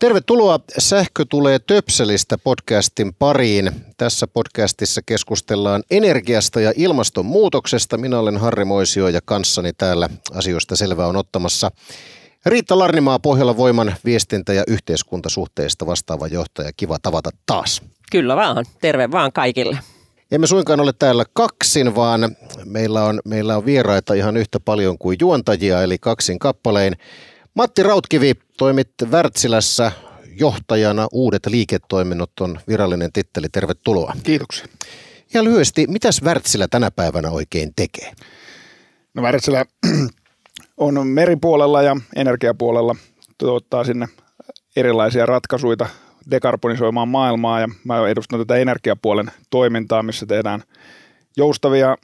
Tervetuloa Sähkö tulee töpselistä podcastin pariin. Tässä podcastissa keskustellaan energiasta ja ilmastonmuutoksesta. Minä olen Harri Moisio ja kanssani täällä asioista selvää on ottamassa Riitta Larnimaa Pohjola Voiman viestintä- ja yhteiskuntasuhteista vastaava johtaja. Kiva tavata taas. Kyllä vaan. Terve vaan kaikille. Emme suinkaan ole täällä kaksin, vaan meillä on, meillä on vieraita ihan yhtä paljon kuin juontajia, eli kaksin kappalein. Matti Rautkivi, toimit Wärtsilässä johtajana. Uudet liiketoiminnot on virallinen titteli. Tervetuloa. Kiitoksia. Ja lyhyesti, mitäs Wärtsilä tänä päivänä oikein tekee? No Wärtsilä on meripuolella ja energiapuolella tuottaa sinne erilaisia ratkaisuja dekarbonisoimaan maailmaa ja mä edustan tätä energiapuolen toimintaa, missä tehdään joustavia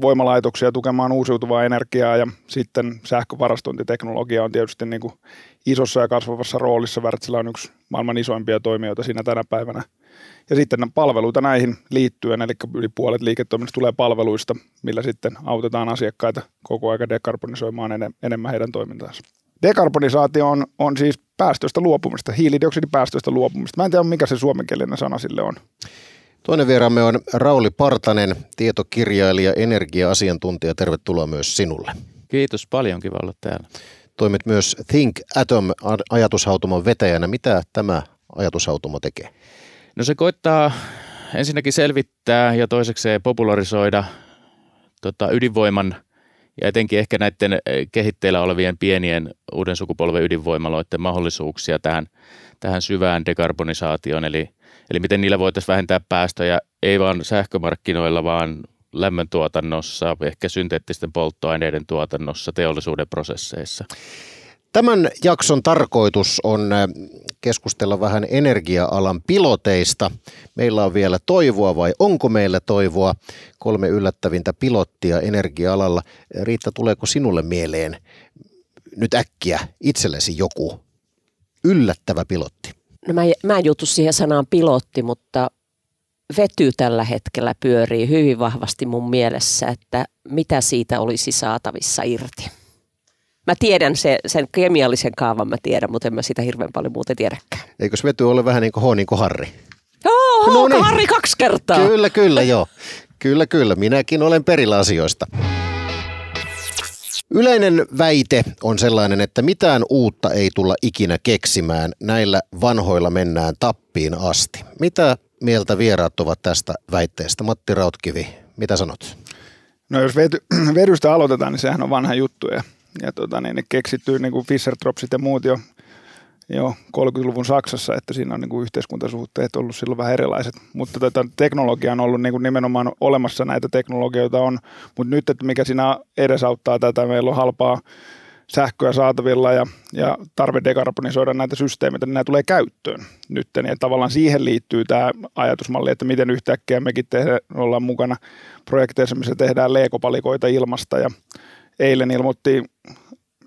voimalaitoksia tukemaan uusiutuvaa energiaa ja sitten sähkövarastointiteknologia on tietysti niin kuin isossa ja kasvavassa roolissa. Wärtsilä on yksi maailman isoimpia toimijoita siinä tänä päivänä. Ja sitten palveluita näihin liittyen, eli yli puolet liiketoiminnasta tulee palveluista, millä sitten autetaan asiakkaita koko aika dekarbonisoimaan enemmän heidän toimintaansa. Dekarbonisaatio on, on siis päästöistä luopumista, hiilidioksidipäästöistä luopumista. Mä en tiedä, mikä se suomenkielinen sana sille on. Toinen vieraamme on Rauli Partanen, tietokirjailija, energia-asiantuntija. Tervetuloa myös sinulle. Kiitos paljon, kiva olla täällä. Toimit myös Think Atom ajatushautomon vetäjänä. Mitä tämä ajatushautomo tekee? No se koittaa ensinnäkin selvittää ja toisekseen popularisoida tota, ydinvoiman ja etenkin ehkä näiden eh, kehitteillä olevien pienien uuden sukupolven ydinvoimaloiden mahdollisuuksia tähän, tähän syvään dekarbonisaatioon, eli, eli miten niillä voitaisiin vähentää päästöjä ei vain sähkömarkkinoilla, vaan lämmöntuotannossa, ehkä synteettisten polttoaineiden tuotannossa, teollisuuden prosesseissa. Tämän jakson tarkoitus on äh, keskustella vähän energia-alan piloteista. Meillä on vielä toivoa vai onko meillä toivoa? Kolme yllättävintä pilottia energia-alalla. Riitta, tuleeko sinulle mieleen nyt äkkiä itsellesi joku yllättävä pilotti? No mä, mä en jutu siihen sanaan pilotti, mutta vety tällä hetkellä pyörii hyvin vahvasti mun mielessä, että mitä siitä olisi saatavissa irti. Mä tiedän se, sen kemiallisen kaavan, mä tiedän, mutta en mä sitä hirveän paljon muuten tiedäkään. Eikös vety ole vähän niin kuin H niin kuin Harri? Joo, no niin. Harri kaksi kertaa. Kyllä, kyllä, joo. Kyllä, kyllä. Minäkin olen perillä asioista. Yleinen väite on sellainen, että mitään uutta ei tulla ikinä keksimään. Näillä vanhoilla mennään tappiin asti. Mitä mieltä vieraat ovat tästä väitteestä? Matti Rautkivi, mitä sanot? No jos vedystä aloitetaan, niin sehän on vanha juttu ja ja tota, niin ne keksitty niin kuin Fischer-Tropsit ja muut jo, jo 30-luvun Saksassa, että siinä on niin kuin yhteiskuntasuhteet ollut silloin vähän erilaiset. Mutta tätä tota, teknologia on ollut niin kuin nimenomaan olemassa näitä teknologioita on, mutta nyt, että mikä siinä edesauttaa tätä, meillä on halpaa sähköä saatavilla ja, ja tarve dekarbonisoida näitä systeemeitä, niin nämä tulee käyttöön nyt. Ja tavallaan siihen liittyy tämä ajatusmalli, että miten yhtäkkiä mekin tehdä, ollaan mukana projekteissa, missä tehdään leekopalikoita ilmasta ja eilen ilmoitti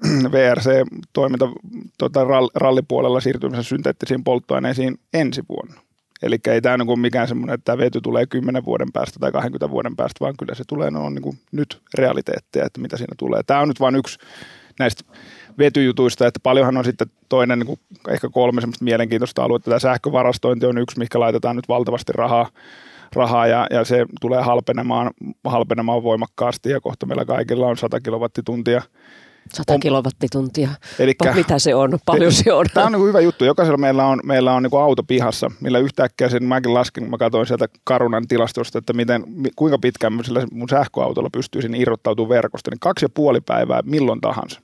VRC-toiminta tuota, rallipuolella siirtymisen synteettisiin polttoaineisiin ensi vuonna. Eli ei tämä niin mikään semmoinen, että tämä vety tulee 10 vuoden päästä tai 20 vuoden päästä, vaan kyllä se tulee no, niin kuin nyt realiteetteja, että mitä siinä tulee. Tämä on nyt vain yksi näistä vetyjutuista, että paljonhan on sitten toinen niin kuin ehkä kolme semmoista mielenkiintoista aluetta. Tämä sähkövarastointi on yksi, mikä laitetaan nyt valtavasti rahaa rahaa ja, ja se tulee halpenemaan, halpenemaan voimakkaasti ja kohta meillä kaikilla on 100 kilowattituntia 100 kilowattituntia. Elikkä, Mitä se on? Paljon se on? Tämä on niin hyvä juttu. Jokaisella meillä on, meillä on niin auto pihassa, millä yhtäkkiä sen mäkin lasken, kun mä katsoin sieltä Karunan tilastosta, että miten, kuinka pitkään mun sähköautolla pystyisin irrottautumaan verkosta. Niin kaksi ja puoli päivää milloin tahansa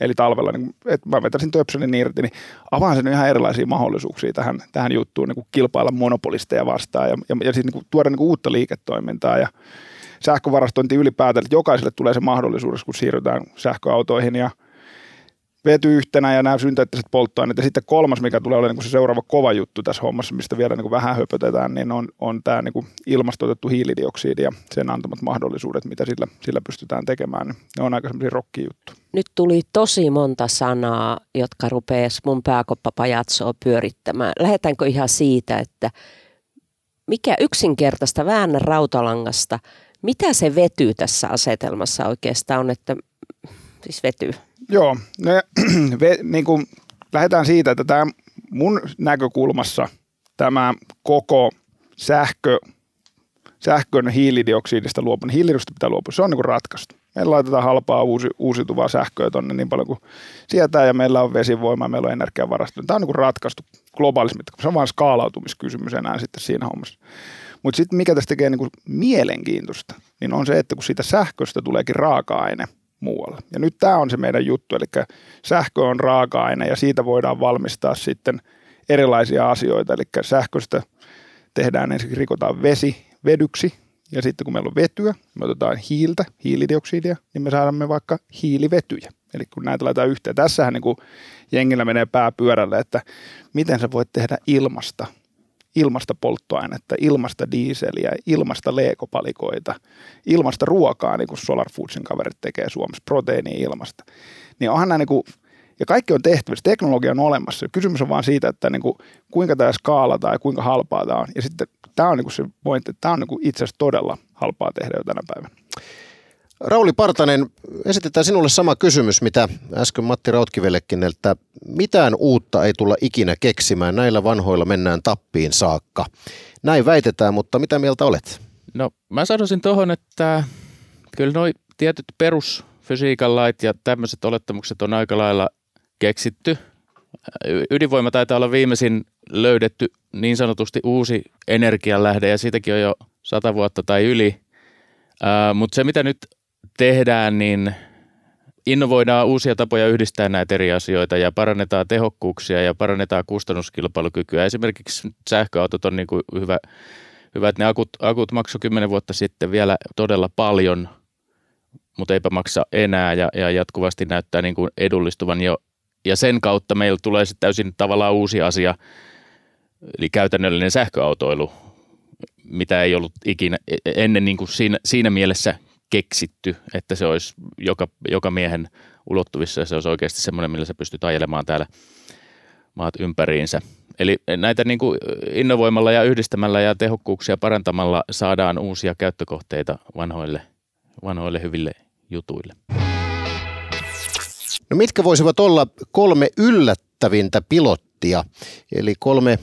eli talvella, niin että mä vetäisin töpselin irti, niin avaan sen ihan erilaisia mahdollisuuksia tähän, tähän juttuun, niin kuin kilpailla monopolisteja vastaan ja, ja, ja siis niin kuin tuoda niin kuin uutta liiketoimintaa ja sähkövarastointi ylipäätään, että jokaiselle tulee se mahdollisuus, kun siirrytään sähköautoihin ja vety yhtenä ja nämä synteettiset polttoaineet. Ja sitten kolmas, mikä tulee olemaan niin se seuraava kova juttu tässä hommassa, mistä vielä niin vähän höpötetään, niin on, on tämä niin ilmastoitettu hiilidioksidi ja sen antamat mahdollisuudet, mitä sillä, sillä pystytään tekemään. Ne on aika semmoisia rokkijuttu. Nyt tuli tosi monta sanaa, jotka rupees mun pääkoppapajatsoa pyörittämään. Lähdetäänkö ihan siitä, että mikä yksinkertaista väännä rautalangasta, mitä se vety tässä asetelmassa oikeastaan on, että siis vety? Joo, ne, ve, niin kuin, lähdetään siitä, että tämä mun näkökulmassa tämä koko sähkö, sähkön hiilidioksidista luopuminen, hiilidioksidista pitää luopua, se on niin kuin ratkaistu. Meillä laitetaan halpaa uusi, uusiutuvaa sähköä tuonne niin paljon kuin sieltä ja meillä on vesivoima, meillä on energiavarasto. Tämä on niin kuin ratkaistu globaalismi, se on vain skaalautumiskysymys enää sitten siinä hommassa. Mutta sitten mikä tästä tekee niin kuin mielenkiintoista, niin on se, että kun siitä sähköstä tuleekin raaka-aine – muualla. Ja nyt tämä on se meidän juttu, eli sähkö on raaka-aine ja siitä voidaan valmistaa sitten erilaisia asioita, eli sähköstä tehdään ensin rikotaan vesi vedyksi ja sitten kun meillä on vetyä, me otetaan hiiltä, hiilidioksidia, niin me saadaan vaikka hiilivetyjä. Eli kun näitä laitetaan yhteen, tässähän niin jengillä menee pää pyörälle, että miten sä voit tehdä ilmasta ilmasta polttoainetta, ilmasta diiseliä, ilmasta leekopalikoita, ilmasta ruokaa, niin kuin Solar Foodsin kaverit tekee Suomessa, proteiini ilmasta. Niin onhan nämä niin kuin, ja kaikki on tehtävissä, teknologia on olemassa. Kysymys on vaan siitä, että niin kuin, kuinka tämä skaalataan ja kuinka halpaa tämä on. Ja sitten tämä on niin kuin se pointti, että tämä on niin kuin itse asiassa todella halpaa tehdä jo tänä päivänä. Rauli Partanen, esitetään sinulle sama kysymys, mitä äsken Matti Rautkivellekin, että mitään uutta ei tulla ikinä keksimään. Näillä vanhoilla mennään tappiin saakka. Näin väitetään, mutta mitä mieltä olet? No mä sanoisin tuohon, että kyllä nuo tietyt perusfysiikan lait ja tämmöiset olettamukset on aika lailla keksitty. Ydinvoima taitaa olla viimeisin löydetty niin sanotusti uusi energianlähde ja siitäkin on jo sata vuotta tai yli. Mutta se, mitä nyt tehdään, niin innovoidaan uusia tapoja yhdistää näitä eri asioita ja parannetaan tehokkuuksia ja parannetaan kustannuskilpailukykyä. Esimerkiksi sähköautot on niin kuin hyvä, hyvä, että ne akut, akut maksoi kymmenen vuotta sitten vielä todella paljon, mutta eipä maksa enää ja, ja jatkuvasti näyttää niin kuin edullistuvan jo. Ja sen kautta meillä tulee sitten täysin tavallaan uusi asia, eli käytännöllinen sähköautoilu, mitä ei ollut ikinä e, e, ennen niin kuin siinä, siinä mielessä keksitty, että se olisi joka, joka miehen ulottuvissa ja se olisi oikeasti semmoinen, millä sä pystyt ajelemaan täällä maat ympäriinsä. Eli näitä niin kuin innovoimalla ja yhdistämällä ja tehokkuuksia parantamalla saadaan uusia käyttökohteita vanhoille, vanhoille hyville jutuille. No mitkä voisivat olla kolme yllättävintä pilottia, eli kolme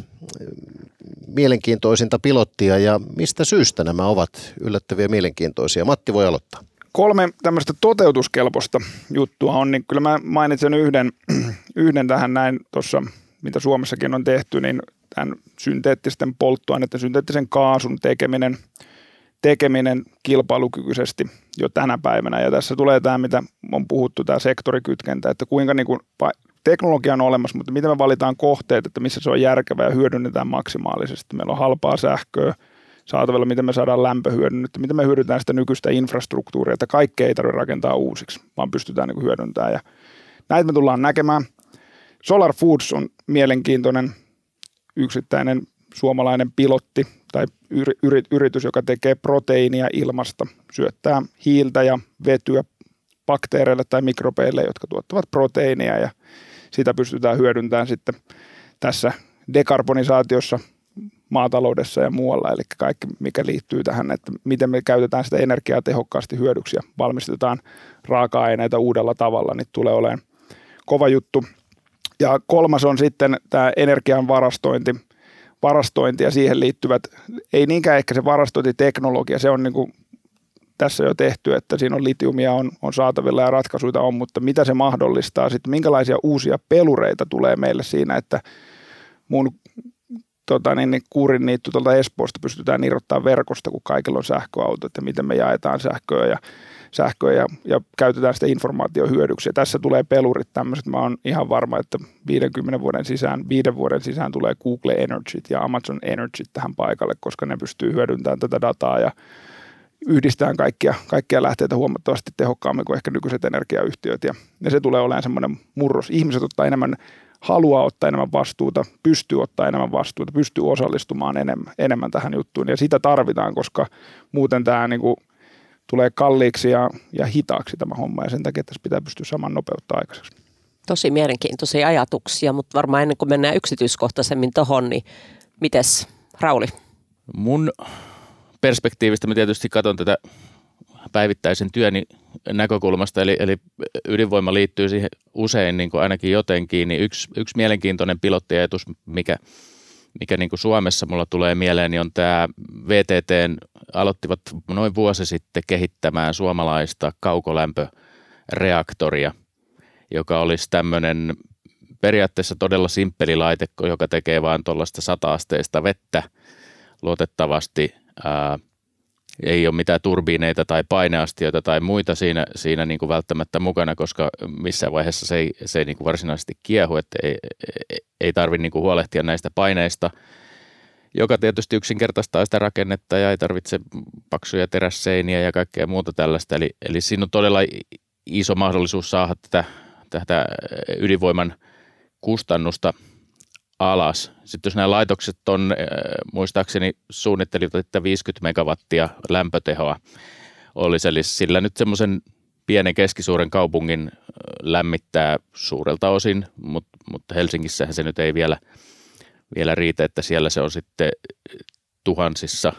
mielenkiintoisinta pilottia ja mistä syystä nämä ovat yllättäviä mielenkiintoisia? Matti voi aloittaa. Kolme tämmöistä toteutuskelpoista juttua on, niin kyllä mä mainitsen yhden, yhden tähän näin tuossa, mitä Suomessakin on tehty, niin tämän synteettisten polttoaineiden, synteettisen kaasun tekeminen, tekeminen kilpailukykyisesti jo tänä päivänä. Ja tässä tulee tämä, mitä on puhuttu, tämä sektorikytkentä, että kuinka niin kuin teknologia on olemassa, mutta miten me valitaan kohteet, että missä se on järkevää ja hyödynnetään maksimaalisesti. Meillä on halpaa sähköä saatavilla, miten me saadaan lämpö miten me hyödynnetään sitä nykyistä infrastruktuuria, että kaikkea ei tarvitse rakentaa uusiksi, vaan pystytään niin hyödyntämään. Ja näitä me tullaan näkemään. Solar Foods on mielenkiintoinen yksittäinen suomalainen pilotti tai yritys, joka tekee proteiinia ilmasta, syöttää hiiltä ja vetyä bakteereille tai mikrobeille, jotka tuottavat proteiinia ja sitä pystytään hyödyntämään sitten tässä dekarbonisaatiossa maataloudessa ja muualla, eli kaikki mikä liittyy tähän, että miten me käytetään sitä energiaa tehokkaasti hyödyksi ja valmistetaan raaka-aineita uudella tavalla, niin tulee olemaan kova juttu. Ja kolmas on sitten tämä energian varastointi, varastointi ja siihen liittyvät, ei niinkään ehkä se varastointiteknologia, se on niin kuin tässä jo tehty, että siinä on litiumia on, on saatavilla ja ratkaisuja on, mutta mitä se mahdollistaa sitten, minkälaisia uusia pelureita tulee meille siinä, että mun tota, niin, niin kuurin niitty tuolta Espoosta pystytään irrottaa verkosta, kun kaikilla on sähköautot ja miten me jaetaan sähköä ja, sähköä ja, ja käytetään sitä informaation hyödyksi. Ja tässä tulee pelurit tämmöiset. Mä oon ihan varma, että 50 vuoden sisään, viiden vuoden sisään tulee Google Energy ja Amazon Energy tähän paikalle, koska ne pystyy hyödyntämään tätä dataa ja yhdistään kaikkia, kaikkia lähteitä huomattavasti tehokkaammin kuin ehkä nykyiset energiayhtiöt. Ja, ja se tulee olemaan semmoinen murros. Ihmiset ottaa enemmän, haluaa ottaa enemmän vastuuta, pystyy ottaa enemmän vastuuta, pystyy osallistumaan enemmän, enemmän tähän juttuun. Ja sitä tarvitaan, koska muuten tämä niin kuin, tulee kalliiksi ja, ja hitaaksi tämä homma. Ja sen takia tässä pitää pystyä saman nopeuttaa aikaiseksi. Tosi mielenkiintoisia ajatuksia, mutta varmaan ennen kuin mennään yksityiskohtaisemmin tuohon, niin mites Rauli? Mun perspektiivistä. Mä tietysti katson tätä päivittäisen työni näkökulmasta, eli, eli ydinvoima liittyy siihen usein niin kuin ainakin jotenkin, niin yksi, yksi mielenkiintoinen pilottiajatus, mikä, mikä niin kuin Suomessa mulla tulee mieleen, niin on tämä VTT aloittivat noin vuosi sitten kehittämään suomalaista kaukolämpöreaktoria, joka olisi tämmöinen periaatteessa todella simppeli laite, joka tekee vain tuollaista sata-asteista vettä luotettavasti – ää, ei ole mitään turbiineita tai paineastioita tai muita siinä, siinä niin kuin välttämättä mukana, koska missään vaiheessa se ei, se ei niin kuin varsinaisesti kiehu, että ei, ei, tarvitse niin huolehtia näistä paineista, joka tietysti yksinkertaistaa sitä rakennetta ja ei tarvitse paksuja terässeiniä ja kaikkea muuta tällaista. Eli, eli siinä on todella iso mahdollisuus saada tätä, tätä ydinvoiman kustannusta alas. Sitten jos nämä laitokset on, äh, muistaakseni suunnittelivat, että 50 megawattia lämpötehoa olisi, eli sillä nyt semmoisen pienen keskisuuren kaupungin äh, lämmittää suurelta osin, mutta, mutta Helsingissähän se nyt ei vielä, vielä riitä, että siellä se on sitten tuhansissa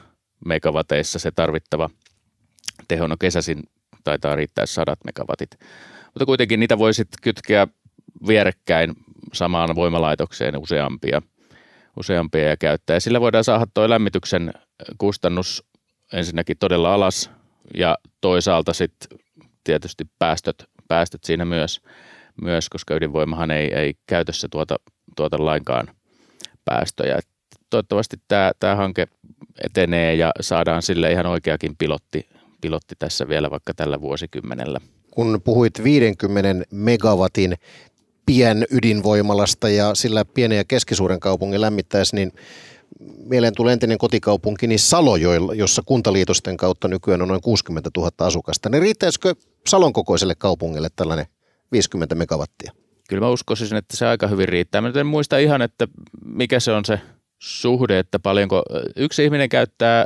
megawateissa se tarvittava teho. No kesäisin taitaa riittää sadat megawatit. Mutta kuitenkin niitä voi sitten kytkeä vierekkäin samaan voimalaitokseen useampia, useampia ja käyttää. Ja sillä voidaan saada tuo lämmityksen kustannus ensinnäkin todella alas ja toisaalta sitten tietysti päästöt, päästöt siinä myös, myös, koska ydinvoimahan ei, ei käytössä tuota, tuota lainkaan päästöjä. Et toivottavasti tämä, tämä hanke etenee ja saadaan sille ihan oikeakin pilotti, pilotti tässä vielä vaikka tällä vuosikymmenellä. Kun puhuit 50 megawatin pien ydinvoimalasta ja sillä pienen ja keskisuuren kaupungin lämmittäisi, niin mieleen tulee entinen kotikaupunkini Salo, jossa kuntaliitosten kautta nykyään on noin 60 000 asukasta. Ne riittäisikö Salon kokoiselle kaupungille tällainen 50 megawattia? Kyllä mä uskoisin, että se aika hyvin riittää. Mä en muista ihan, että mikä se on se suhde, että paljonko yksi ihminen käyttää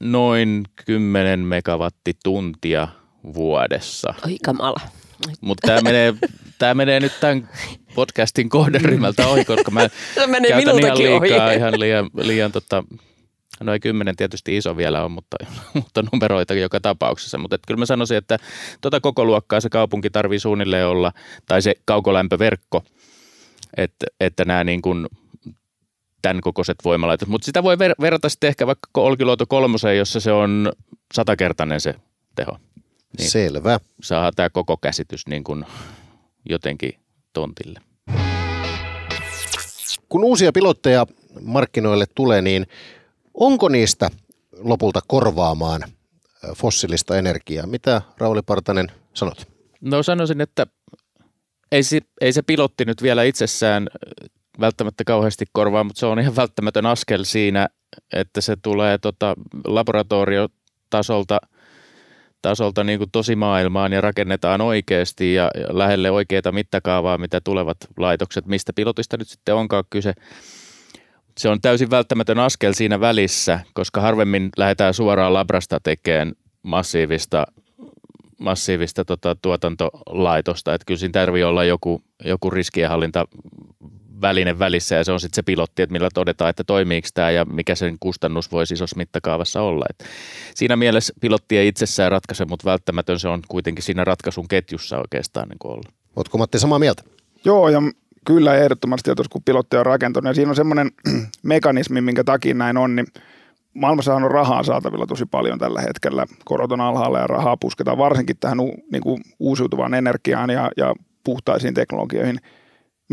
noin 10 megawattituntia vuodessa. Oi kamala. Mutta tämä menee, tää menee nyt tämän podcastin kohderyhmältä ohi, koska mä Se menee käytän ihan liikaa, ohi. ihan liian, liian tota, no ei kymmenen tietysti iso vielä on, mutta, mutta numeroita joka tapauksessa. Mutta kyllä mä sanoisin, että tota koko luokkaa se kaupunki tarvii suunnilleen olla, tai se kaukolämpöverkko, että, että nämä niin kuin tämän kokoiset voimalaitot. Mutta sitä voi ver- verrata sitten ehkä vaikka Olkiluoto kolmoseen, jossa se on satakertainen se teho. Niin Selvä. Saa tämä koko käsitys niin kuin jotenkin tontille. Kun uusia pilotteja markkinoille tulee, niin onko niistä lopulta korvaamaan fossiilista energiaa? Mitä Rauli Partanen sanot? No sanoisin, että ei se, ei se pilotti nyt vielä itsessään välttämättä kauheasti korvaa, mutta se on ihan välttämätön askel siinä, että se tulee tota laboratoriotasolta – tasolta niin kuin tosimaailmaan ja rakennetaan oikeasti ja, lähelle oikeita mittakaavaa, mitä tulevat laitokset, mistä pilotista nyt sitten onkaan kyse. Se on täysin välttämätön askel siinä välissä, koska harvemmin lähdetään suoraan labrasta tekemään massiivista, massiivista tota, tuotantolaitosta. Että kyllä siinä tarvii olla joku, joku riskienhallinta väline välissä ja se on sitten se pilotti, että millä todetaan, että toimiiko tämä ja mikä sen kustannus voisi isossa mittakaavassa olla. Et siinä mielessä pilotti ei itsessään ratkaise, mutta välttämätön se on kuitenkin siinä ratkaisun ketjussa oikeastaan niin olla. Oletko Matti samaa mieltä? Joo, ja kyllä ehdottomasti, että kun pilotti on rakentunut, ja siinä on semmoinen mekanismi, minkä takia näin on, niin maailmassa on rahaa saatavilla tosi paljon tällä hetkellä. Korot on alhaalla ja rahaa pusketaan varsinkin tähän niin kuin uusiutuvaan energiaan ja, ja puhtaisiin teknologioihin –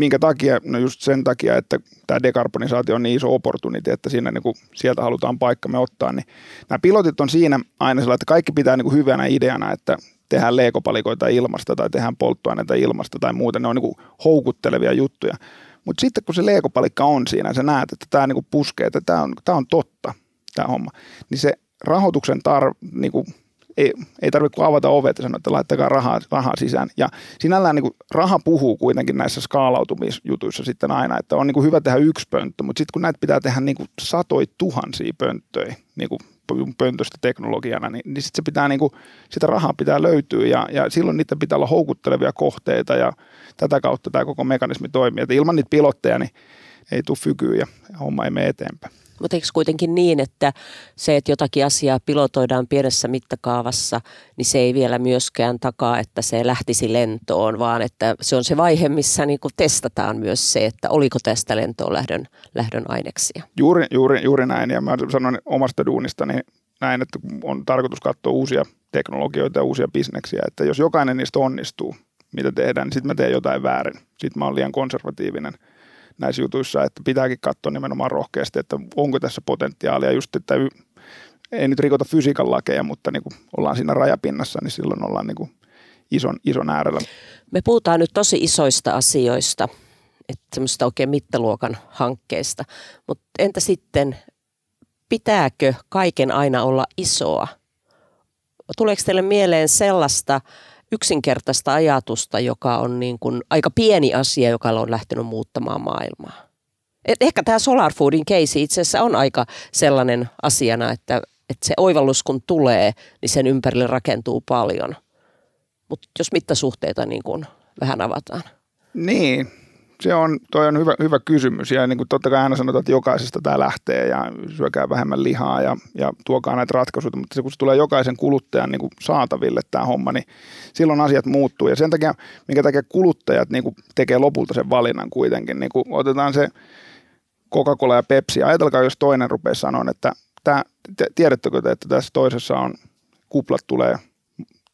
Minkä takia? No just sen takia, että tämä dekarbonisaatio on niin iso opportunity, että siinä niin kuin sieltä halutaan paikkamme ottaa. Niin nämä pilotit on siinä aina sellainen, että kaikki pitää niin kuin hyvänä ideana, että tehdään leekopalikoita ilmasta tai tehdään polttoaineita ilmasta tai muuta. Ne on niin kuin houkuttelevia juttuja. Mutta sitten kun se leekopalikka on siinä, sä näet, että tämä niin puskee, että tämä on, tämä on totta, tämä homma, niin se rahoituksen niin kuin, ei, ei tarvitse kuin avata ovet ja sanoa, että laittakaa rahaa, rahaa sisään. Ja sinällään niin kuin, raha puhuu kuitenkin näissä skaalautumisjutuissa sitten aina, että on niin kuin, hyvä tehdä yksi pönttö, mutta sitten kun näitä pitää tehdä niin kuin, satoi tuhansia pönttöjä niin kuin, pöntöstä teknologiana, niin, niin sit se pitää, niin kuin, sitä rahaa pitää löytyä ja, ja silloin niitä pitää olla houkuttelevia kohteita ja tätä kautta tämä koko mekanismi toimii. Että ilman niitä pilotteja niin ei tule fykyä ja homma ei mene eteenpäin. Mutta eikö kuitenkin niin, että se, että jotakin asiaa pilotoidaan pienessä mittakaavassa, niin se ei vielä myöskään takaa, että se lähtisi lentoon, vaan että se on se vaihe, missä niin kuin testataan myös se, että oliko tästä lentoon lähdön, lähdön aineksia. Juuri, juuri, juuri näin, ja mä sanon omasta duunista, niin näin, että on tarkoitus katsoa uusia teknologioita ja uusia bisneksiä, että jos jokainen niistä onnistuu, mitä tehdään, niin sitten mä teen jotain väärin. Sitten mä oon liian konservatiivinen – näissä jutuissa, että pitääkin katsoa nimenomaan rohkeasti, että onko tässä potentiaalia just, että ei nyt rikota fysiikan lakeja, mutta niin kuin ollaan siinä rajapinnassa, niin silloin ollaan niin kuin ison, ison äärellä. Me puhutaan nyt tosi isoista asioista, että semmoista oikein mittaluokan hankkeista, mutta entä sitten, pitääkö kaiken aina olla isoa? Tuleeko teille mieleen sellaista yksinkertaista ajatusta, joka on niin kuin aika pieni asia, joka on lähtenyt muuttamaan maailmaa. Et ehkä tämä Solar Foodin case itse asiassa on aika sellainen asiana, että, että se oivallus kun tulee, niin sen ympärille rakentuu paljon. Mutta jos mittasuhteita niin kuin vähän avataan. Niin, se on, toi on hyvä, hyvä kysymys. Ja niin kuin totta kai aina sanotaan, että jokaisesta tämä lähtee ja syökää vähemmän lihaa ja, ja tuokaa näitä ratkaisuja, mutta se, kun se tulee jokaisen kuluttajan niin kuin saataville tämä homma, niin silloin asiat muuttuu. Ja sen takia, minkä takia kuluttajat niin kuin tekee lopulta sen valinnan kuitenkin, niin kuin otetaan se Coca-Cola ja Pepsi, ajatelkaa jos toinen rupeaa sanoa, että tämä, tiedättekö te, että tässä toisessa on kuplat tulee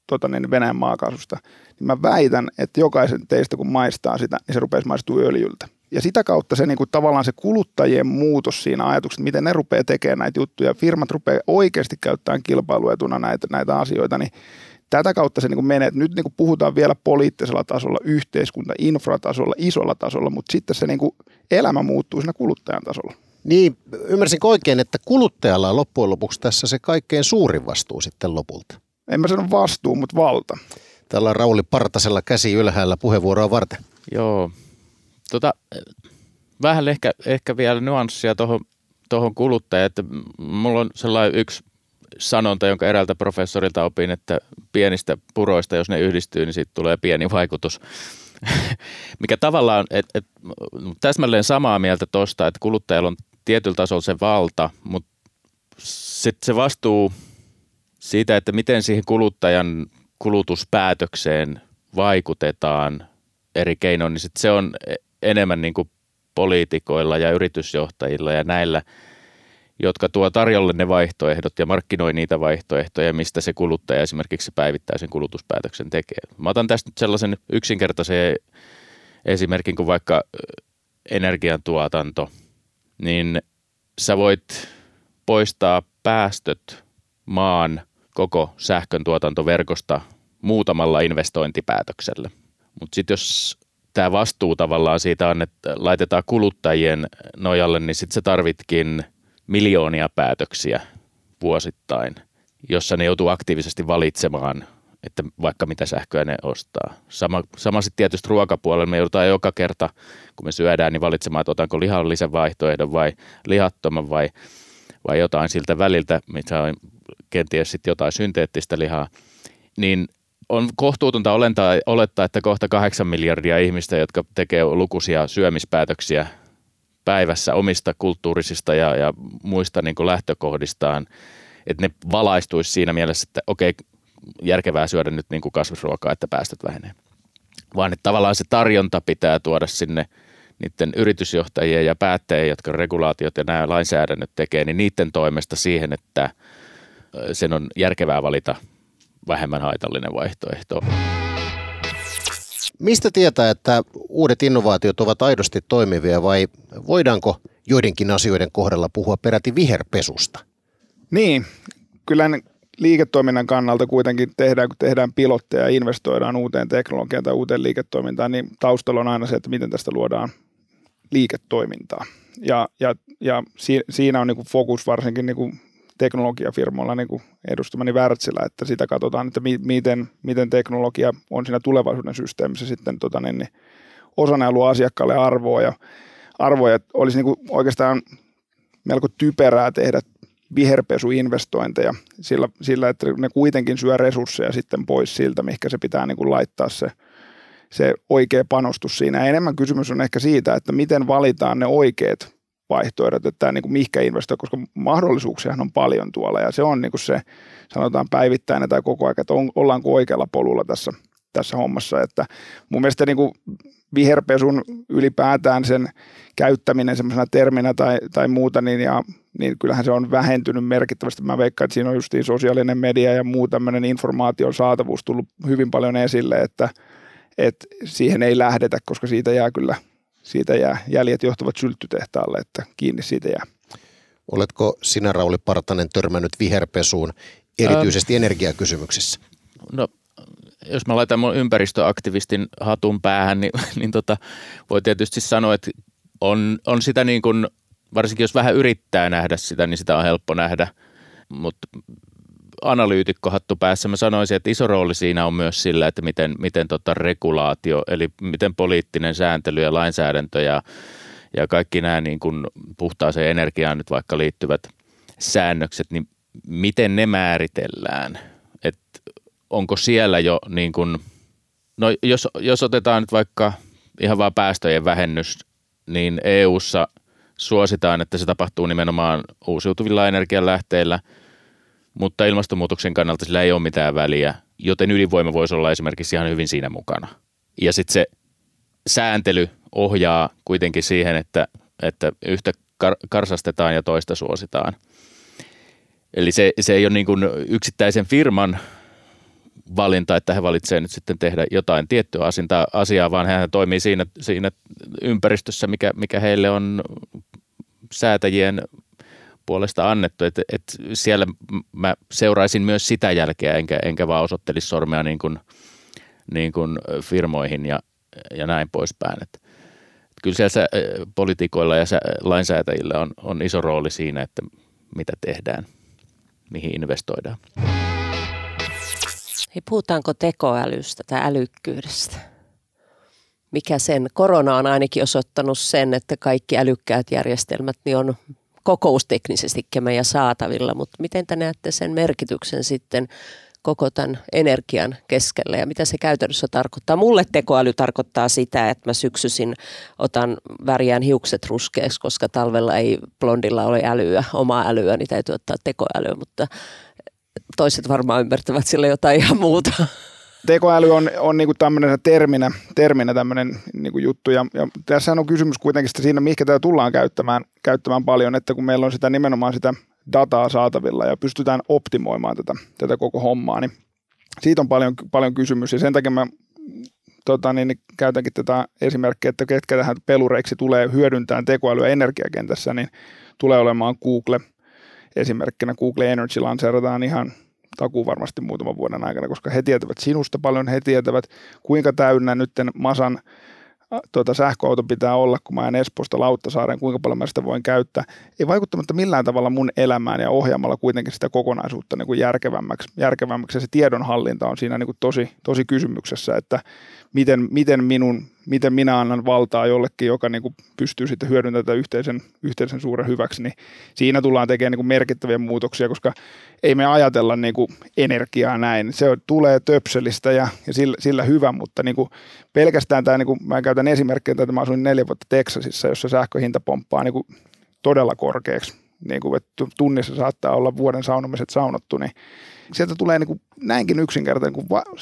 tota niin, Venäjän maakaasusta, niin mä väitän, että jokaisen teistä kun maistaa sitä, niin se rupeaa maistua öljyltä. Ja sitä kautta se niin kuin, tavallaan se kuluttajien muutos siinä ajatuksessa, miten ne rupeaa tekemään näitä juttuja, firmat rupeaa oikeasti käyttämään kilpailuetuna näitä, näitä asioita, niin tätä kautta se niin kuin menee, nyt niin kuin puhutaan vielä poliittisella tasolla, yhteiskunta, infratasolla, isolla tasolla, mutta sitten se niin kuin elämä muuttuu siinä kuluttajan tasolla. Niin, ymmärsin oikein, että kuluttajalla on loppujen lopuksi tässä se kaikkein suurin vastuu sitten lopulta en mä sano vastuu, mutta valta. Täällä on Rauli Partasella käsi ylhäällä puheenvuoroa varten. Joo. Tota, vähän ehkä, ehkä vielä nyanssia tuohon tohon kuluttajaan, että mulla on sellainen yksi sanonta, jonka eräältä professorilta opin, että pienistä puroista, jos ne yhdistyy, niin siitä tulee pieni vaikutus. Mikä tavallaan, että et, täsmälleen samaa mieltä tuosta, että kuluttajalla on tietyllä tasolla se valta, mutta sitten se vastuu – siitä, että miten siihen kuluttajan kulutuspäätökseen vaikutetaan eri keinoin, niin sit se on enemmän niin kuin poliitikoilla ja yritysjohtajilla ja näillä, jotka tuo tarjolle ne vaihtoehdot ja markkinoi niitä vaihtoehtoja, mistä se kuluttaja esimerkiksi päivittäisen kulutuspäätöksen tekee. Mä otan tästä nyt sellaisen yksinkertaisen esimerkin kuin vaikka energiantuotanto, niin sä voit poistaa päästöt maan koko sähkön tuotantoverkosta muutamalla investointipäätöksellä. Mutta sitten jos tämä vastuu tavallaan siitä on, että laitetaan kuluttajien nojalle, niin sitten se tarvitkin miljoonia päätöksiä vuosittain, jossa ne joutuu aktiivisesti valitsemaan, että vaikka mitä sähköä ne ostaa. Sama, sama sitten tietysti ruokapuolella me joudutaan joka kerta, kun me syödään, niin valitsemaan, että otanko lihallisen vaihtoehdon vai lihattoman vai, vai jotain siltä väliltä, mitä on kenties sitten jotain synteettistä lihaa, niin on kohtuutonta olentaa, olettaa, että kohta kahdeksan miljardia ihmistä, jotka tekee lukuisia syömispäätöksiä päivässä omista kulttuurisista ja, ja muista niin kuin lähtökohdistaan, että ne valaistuisi siinä mielessä, että okei, järkevää syödä nyt niin kuin kasvisruokaa, että päästöt vähenee. Vaan että tavallaan se tarjonta pitää tuoda sinne niiden yritysjohtajien ja päättäjien, jotka regulaatiot ja nämä lainsäädännöt tekee, niin niiden toimesta siihen, että – sen on järkevää valita vähemmän haitallinen vaihtoehto. Mistä tietää, että uudet innovaatiot ovat aidosti toimivia vai voidaanko joidenkin asioiden kohdalla puhua peräti viherpesusta? Niin, kyllä liiketoiminnan kannalta kuitenkin tehdään, kun tehdään pilotteja ja investoidaan uuteen teknologiaan tai uuteen liiketoimintaan, niin taustalla on aina se, että miten tästä luodaan liiketoimintaa. Ja, ja, ja siinä on niin kuin fokus varsinkin niin kuin teknologiafirmoilla, niin kuin edustamani Wärtsilä, että sitä katsotaan, että mi- miten, miten teknologia on siinä tulevaisuuden systeemissä sitten tota, niin, niin osana luo asiakkaalle arvoa ja arvoja. Olisi niin kuin oikeastaan melko typerää tehdä viherpesuinvestointeja sillä, sillä, että ne kuitenkin syö resursseja sitten pois siltä, mihinkä se pitää niin kuin laittaa se, se oikea panostus siinä. Enemmän kysymys on ehkä siitä, että miten valitaan ne oikeat vaihtoehdot, että niin kuin mihinkä investoi, koska mahdollisuuksia on paljon tuolla ja se on niin kuin se sanotaan päivittäinen tai koko ajan, että on, ollaanko oikealla polulla tässä, tässä hommassa. Että mun mielestä niin kuin viherpesun ylipäätään sen käyttäminen semmoisena terminä tai, tai muuta, niin, ja, niin kyllähän se on vähentynyt merkittävästi. Mä veikkaan, että siinä on just sosiaalinen media ja muu tämmöinen informaation saatavuus tullut hyvin paljon esille, että, että siihen ei lähdetä, koska siitä jää kyllä, siitä jää jäljet johtavat sylttytehtaalle, että kiinni siitä jää. Oletko sinä Rauli Partanen törmännyt viherpesuun erityisesti ähm, energiakysymyksissä? No jos mä laitan mun ympäristöaktivistin hatun päähän, niin, niin tota, voi tietysti sanoa, että on, on sitä niin kuin, varsinkin jos vähän yrittää nähdä sitä, niin sitä on helppo nähdä, mutta analyytikko hattu päässä. Mä sanoisin, että iso rooli siinä on myös sillä, että miten, miten tota regulaatio, eli miten poliittinen sääntely ja lainsäädäntö ja, ja kaikki nämä niin kuin puhtaaseen energiaan nyt vaikka liittyvät säännökset, niin miten ne määritellään, että onko siellä jo niin kuin, no jos, jos otetaan nyt vaikka ihan vaan päästöjen vähennys, niin EU:ssa suositaan, että se tapahtuu nimenomaan uusiutuvilla energianlähteillä, mutta ilmastonmuutoksen kannalta sillä ei ole mitään väliä, joten ydinvoima voisi olla esimerkiksi ihan hyvin siinä mukana. Ja sitten se sääntely ohjaa kuitenkin siihen, että, että yhtä kar- karsastetaan ja toista suositaan. Eli se, se ei ole niin kuin yksittäisen firman valinta, että he valitsevat nyt sitten tehdä jotain tiettyä asiaa, vaan hän toimii siinä, siinä ympäristössä, mikä, mikä heille on säätäjien puolesta annettu. Et, et siellä mä seuraisin myös sitä jälkeä, enkä, enkä vaan osoittelisi sormea niin kuin, niin kuin firmoihin ja, ja näin poispäin. Et, et kyllä siellä politiikoilla ja lainsäätäjillä on, on iso rooli siinä, että mitä tehdään, mihin investoidaan. Hei, puhutaanko tekoälystä tai älykkyydestä? Mikä sen, korona on ainakin osoittanut sen, että kaikki älykkäät järjestelmät niin on kokousteknisesti meidän saatavilla, mutta miten te näette sen merkityksen sitten koko tämän energian keskellä ja mitä se käytännössä tarkoittaa. Mulle tekoäly tarkoittaa sitä, että mä syksysin otan värjään hiukset ruskeaksi, koska talvella ei blondilla ole älyä, omaa älyä, niin täytyy ottaa tekoälyä, mutta toiset varmaan ymmärtävät sille jotain ihan muuta. Tekoäly on, on niinku tämmöinen terminä, terminä tämmöinen niinku juttu, ja, ja tässä on kysymys kuitenkin siinä, mihinkä tätä tullaan käyttämään, käyttämään paljon, että kun meillä on sitä nimenomaan sitä dataa saatavilla ja pystytään optimoimaan tätä, tätä koko hommaa, niin siitä on paljon, paljon kysymys, ja sen takia mä tota, niin, niin käytänkin tätä esimerkkiä, että ketkä tähän pelureiksi tulee hyödyntämään tekoälyä energiakentässä, niin tulee olemaan Google – esimerkkinä. Google Energy lanseerataan ihan takuu varmasti muutaman vuoden aikana, koska he tietävät sinusta paljon, he tietävät kuinka täynnä nyt masan tuota, sähköauto pitää olla, kun mä ajan Espoosta Lauttasaaren, kuinka paljon mä sitä voin käyttää. Ei vaikuttamatta millään tavalla mun elämään ja ohjaamalla kuitenkin sitä kokonaisuutta niin kuin järkevämmäksi, järkevämmäksi. Ja se tiedonhallinta on siinä niin kuin tosi, tosi kysymyksessä, että miten, miten, minun, miten minä annan valtaa jollekin, joka niin kuin pystyy sitten hyödyntämään tätä yhteisen, yhteisen suuren hyväksi, niin siinä tullaan tekemään niin kuin merkittäviä muutoksia, koska ei me ajatella niin kuin energiaa näin. Se tulee töpselistä ja, ja sillä, sillä hyvä, mutta niin kuin pelkästään tämä, niin kuin mä käytän esimerkkiä, että mä asuin neljä vuotta Teksasissa, jossa sähköhinta pomppaa niin kuin todella korkeaksi, niin kuin, että tunnissa saattaa olla vuoden saunomiset saunottu, niin sieltä tulee niin kuin näinkin yksinkertainen kuin va-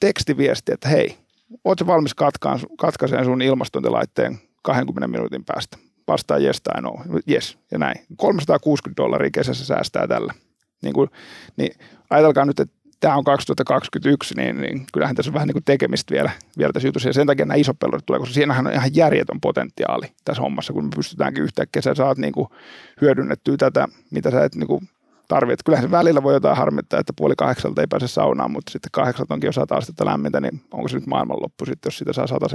tekstiviesti, että hei, ootko valmis katkaan, katkaiseen sun ilmastointilaitteen 20 minuutin päästä? Vastaa yes tai no, yes ja näin. 360 dollaria kesässä säästää tällä. Niin, kuin, niin ajatelkaa nyt, että tämä on 2021, niin, niin kyllähän tässä on vähän niin kuin tekemistä vielä, vielä tässä jutussa. Ja sen takia nämä isot pelurit tulee, koska siinähän on ihan järjetön potentiaali tässä hommassa, kun me pystytäänkin yhtäkkiä, sä saat niin kuin hyödynnettyä tätä, mitä sä et niin kuin tarvitse. Kyllähän se välillä voi jotain harmittaa, että puoli kahdeksalta ei pääse saunaan, mutta sitten kahdeksalta onkin jo sata astetta lämmintä, niin onko se nyt maailmanloppu sitten, jos sitä saa sata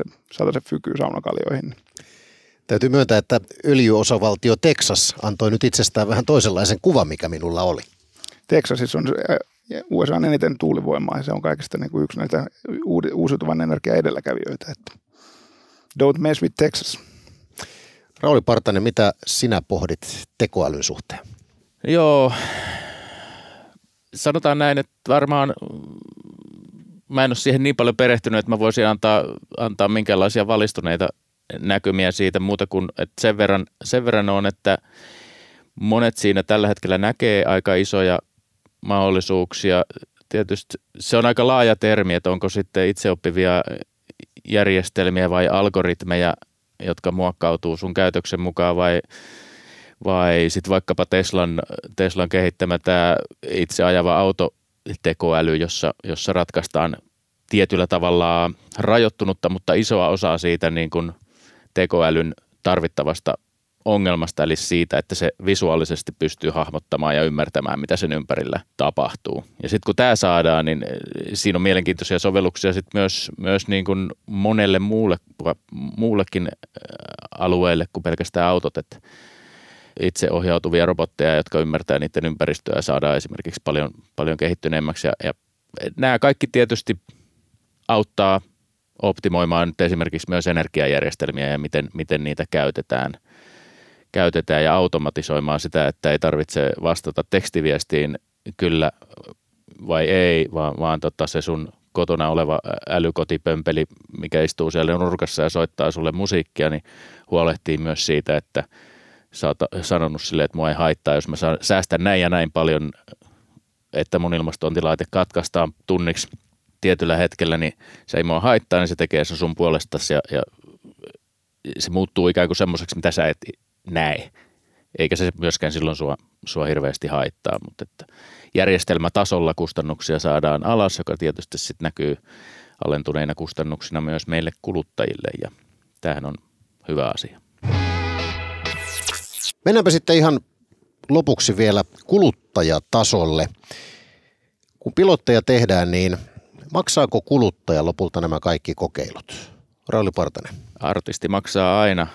se fykyy saunakaljoihin. Täytyy myöntää, että öljyosavaltio Texas antoi nyt itsestään vähän toisenlaisen kuvan, mikä minulla oli. Texasissa on USA on eniten tuulivoimaa ja se on kaikista niin kuin yksi näitä uusiutuvan energian edelläkävijöitä. Että don't mess with Texas. Rauli Partanen, mitä sinä pohdit tekoälyn suhteen? Joo, sanotaan näin, että varmaan mä en ole siihen niin paljon perehtynyt, että mä voisin antaa, antaa minkälaisia valistuneita näkymiä siitä muuta kuin, että sen verran, sen verran on, että monet siinä tällä hetkellä näkee aika isoja mahdollisuuksia. Tietysti se on aika laaja termi, että onko sitten itseoppivia järjestelmiä vai algoritmeja, jotka muokkautuu sun käytöksen mukaan vai, vai sitten vaikkapa Teslan, Teslan kehittämä tämä itse ajava auto tekoäly, jossa, jossa ratkaistaan tietyllä tavalla rajoittunutta, mutta isoa osaa siitä niin kuin tekoälyn tarvittavasta ongelmasta, eli siitä, että se visuaalisesti pystyy hahmottamaan ja ymmärtämään, mitä sen ympärillä tapahtuu. Ja sitten kun tämä saadaan, niin eh, siinä on mielenkiintoisia sovelluksia sit myös, myös niin kuin monelle muulle, muullekin eh, alueelle kuin pelkästään autot, että itse ohjautuvia robotteja, jotka ymmärtää niiden ympäristöä, saadaan esimerkiksi paljon, paljon kehittyneemmäksi. Ja, ja nämä kaikki tietysti auttaa optimoimaan nyt esimerkiksi myös energiajärjestelmiä ja miten, miten niitä käytetään – käytetään ja automatisoimaan sitä, että ei tarvitse vastata tekstiviestiin kyllä vai ei, vaan, vaan tota se sun kotona oleva älykotipömpeli, mikä istuu siellä nurkassa ja soittaa sulle musiikkia, niin huolehtii myös siitä, että sanonut sille, että mua ei haittaa, jos mä säästän näin ja näin paljon, että mun ilmastointilaite katkaistaan tunniksi tietyllä hetkellä, niin se ei mua haittaa, niin se tekee se sun puolestasi ja, ja se muuttuu ikään kuin semmoiseksi, mitä sä et näe. Eikä se myöskään silloin sua, sua hirveästi haittaa, mutta että järjestelmätasolla kustannuksia saadaan alas, joka tietysti sitten näkyy alentuneina kustannuksina myös meille kuluttajille ja tämähän on hyvä asia. Mennäänpä sitten ihan lopuksi vielä kuluttajatasolle. Kun pilotteja tehdään, niin maksaako kuluttaja lopulta nämä kaikki kokeilut? Rauli Partanen. Artisti maksaa aina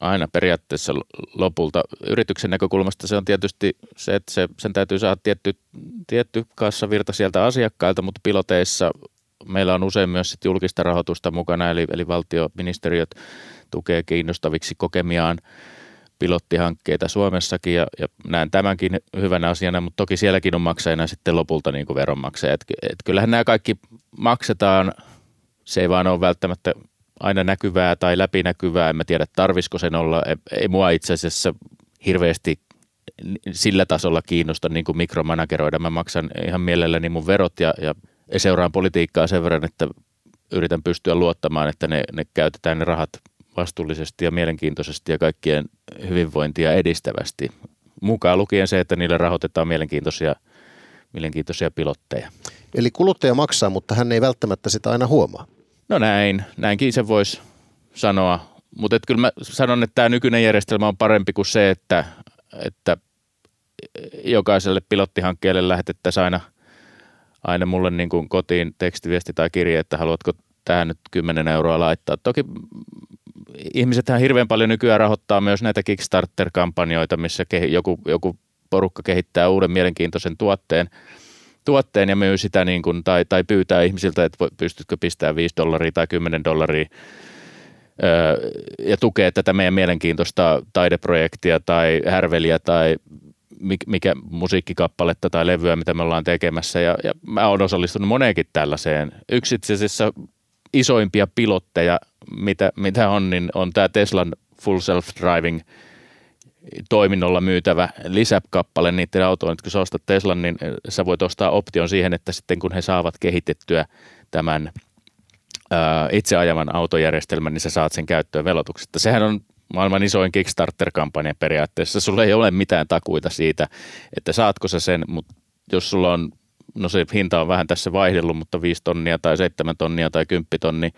aina periaatteessa lopulta. Yrityksen näkökulmasta se on tietysti se, että se, sen täytyy saada tietty, tietty kassavirta sieltä asiakkailta, mutta piloteissa meillä on usein myös sit julkista rahoitusta mukana, eli, eli valtioministeriöt tukee kiinnostaviksi kokemiaan pilottihankkeita Suomessakin ja, ja näen tämänkin hyvänä asiana, mutta toki sielläkin on maksajana sitten lopulta niin kuin veronmaksajat. Et kyllähän nämä kaikki maksetaan, se ei vaan ole välttämättä aina näkyvää tai läpinäkyvää. En mä tiedä, tarvisiko sen olla. Ei, ei mua itse asiassa hirveästi sillä tasolla kiinnosta niin kuin mikromanageroida. Mä maksan ihan mielelläni mun verot ja, ja seuraan politiikkaa sen verran, että yritän pystyä luottamaan, että ne, ne käytetään ne rahat vastuullisesti ja mielenkiintoisesti ja kaikkien hyvinvointia edistävästi. Mukaan lukien se, että niille rahoitetaan mielenkiintoisia, mielenkiintoisia pilotteja. Eli kuluttaja maksaa, mutta hän ei välttämättä sitä aina huomaa. No näin, näinkin se voisi sanoa. Mutta kyllä mä sanon, että tämä nykyinen järjestelmä on parempi kuin se, että, että jokaiselle pilottihankkeelle lähetettäisiin aina, aina mulle niin kuin kotiin tekstiviesti tai kirje, että haluatko tähän nyt 10 euroa laittaa. Toki ihmisethän hirveän paljon nykyään rahoittaa myös näitä Kickstarter-kampanjoita, missä joku, joku porukka kehittää uuden mielenkiintoisen tuotteen – tuotteen ja myy sitä niin kuin, tai, tai pyytää ihmisiltä, että pystytkö pistämään 5 dollaria tai 10 dollaria öö, ja tukee tätä meidän mielenkiintoista taideprojektia tai härveliä tai mikä musiikkikappaletta tai levyä, mitä me ollaan tekemässä. Ja, ja mä oon osallistunut moneenkin tällaiseen. Yksi itse asiassa isoimpia pilotteja, mitä, mitä on, niin on tämä Teslan Full Self-Driving – toiminnolla myytävä lisäkappale niiden autoon. Kun sä ostat Teslan, niin sä voit ostaa option siihen, että sitten kun he saavat kehitettyä tämän ää, itse ajavan autojärjestelmän, niin sä saat sen käyttöön velotuksesta. Sehän on maailman isoin Kickstarter-kampanja periaatteessa. Sulla ei ole mitään takuita siitä, että saatko sä sen, mutta jos sulla on, no se hinta on vähän tässä vaihdellut, mutta 5 tonnia tai 7 tonnia tai 10 tonnia,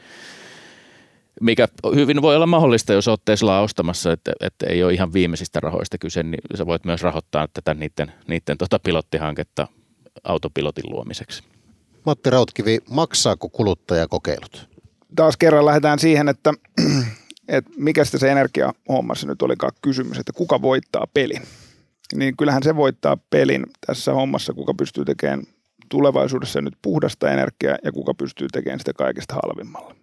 mikä hyvin voi olla mahdollista, jos olet Teslaa ostamassa, että, että ei ole ihan viimeisistä rahoista kyse, niin sä voit myös rahoittaa tätä niiden, niiden tota pilottihanketta autopilotin luomiseksi. Matti Rautkivi, maksaako kuluttajakokeilut? Taas kerran lähdetään siihen, että että mikä sitä se energiahommassa nyt olikaan kysymys, että kuka voittaa pelin. Niin kyllähän se voittaa pelin tässä hommassa, kuka pystyy tekemään tulevaisuudessa nyt puhdasta energiaa ja kuka pystyy tekemään sitä kaikista halvimmalla.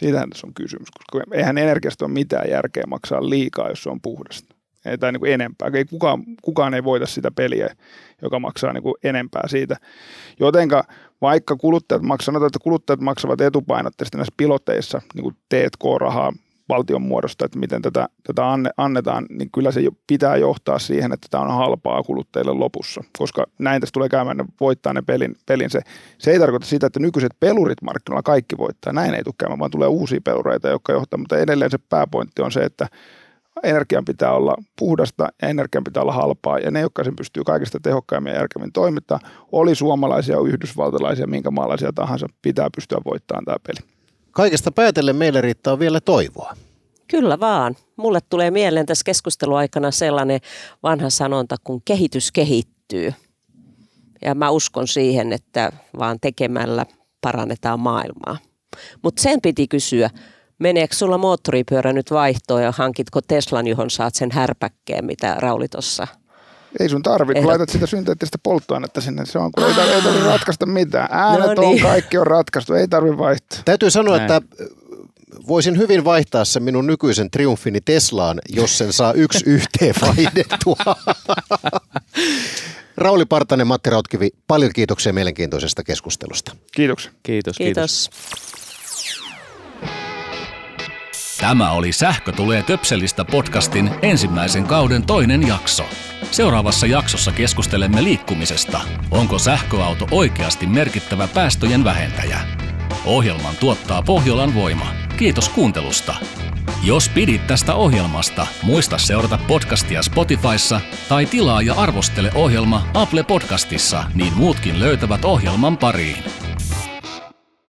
Siitähän tässä on kysymys, koska eihän energiasta ole mitään järkeä maksaa liikaa, jos se on puhdasta. Ei, tai niin kuin enempää. Ei kukaan, kukaan ei voita sitä peliä, joka maksaa niin kuin enempää siitä. Jotenka vaikka kuluttajat maksavat, sanotaan, että kuluttajat maksavat etupainotteisesti näissä piloteissa niin kuin T&K-rahaa valtion muodosta, että miten tätä, tätä annetaan, niin kyllä se pitää johtaa siihen, että tämä on halpaa kuluttajille lopussa, koska näin tässä tulee käymään, ne voittaa ne pelin. pelin. Se, se ei tarkoita sitä, että nykyiset pelurit markkinoilla kaikki voittaa, näin ei tule käymään, vaan tulee uusia pelureita, jotka johtaa, mutta edelleen se pääpointti on se, että energian pitää olla puhdasta ja energian pitää olla halpaa ja ne, jotka sen pystyy kaikista tehokkaimmin ja järkevin toimittaa, oli suomalaisia, yhdysvaltalaisia, minkä maalaisia tahansa, pitää pystyä voittamaan tämä peli. Kaikesta päätellen meille riittää vielä toivoa. Kyllä vaan. Mulle tulee mieleen tässä keskusteluaikana sellainen vanha sanonta, kun kehitys kehittyy. Ja mä uskon siihen, että vaan tekemällä parannetaan maailmaa. Mutta sen piti kysyä, meneekö sulla moottoripyörä nyt vaihtoon ja hankitko Teslan, johon saat sen härpäkkeen, mitä Rauli tuossa ei sun tarvi, kun laitat sitä synteettistä polttoainetta sinne. Se on, kun ei, tarvi, ei tarvitse ratkaista mitään. Äänet no niin. on, kaikki on ratkaistu, ei tarvi vaihtaa. Täytyy sanoa, Näin. että voisin hyvin vaihtaa sen minun nykyisen Triumfini Teslaan, jos sen saa yksi yhteen vaihdettua. Rauli Partanen, Matti Rautkivi, paljon kiitoksia mielenkiintoisesta keskustelusta. Kiitoksia. Kiitos, kiitos. kiitos. Tämä oli Sähkö tulee töpselistä podcastin ensimmäisen kauden toinen jakso. Seuraavassa jaksossa keskustelemme liikkumisesta. Onko sähköauto oikeasti merkittävä päästöjen vähentäjä? Ohjelman tuottaa Pohjolan voima. Kiitos kuuntelusta. Jos pidit tästä ohjelmasta, muista seurata podcastia Spotifyssa tai tilaa ja arvostele ohjelma Apple Podcastissa, niin muutkin löytävät ohjelman pariin.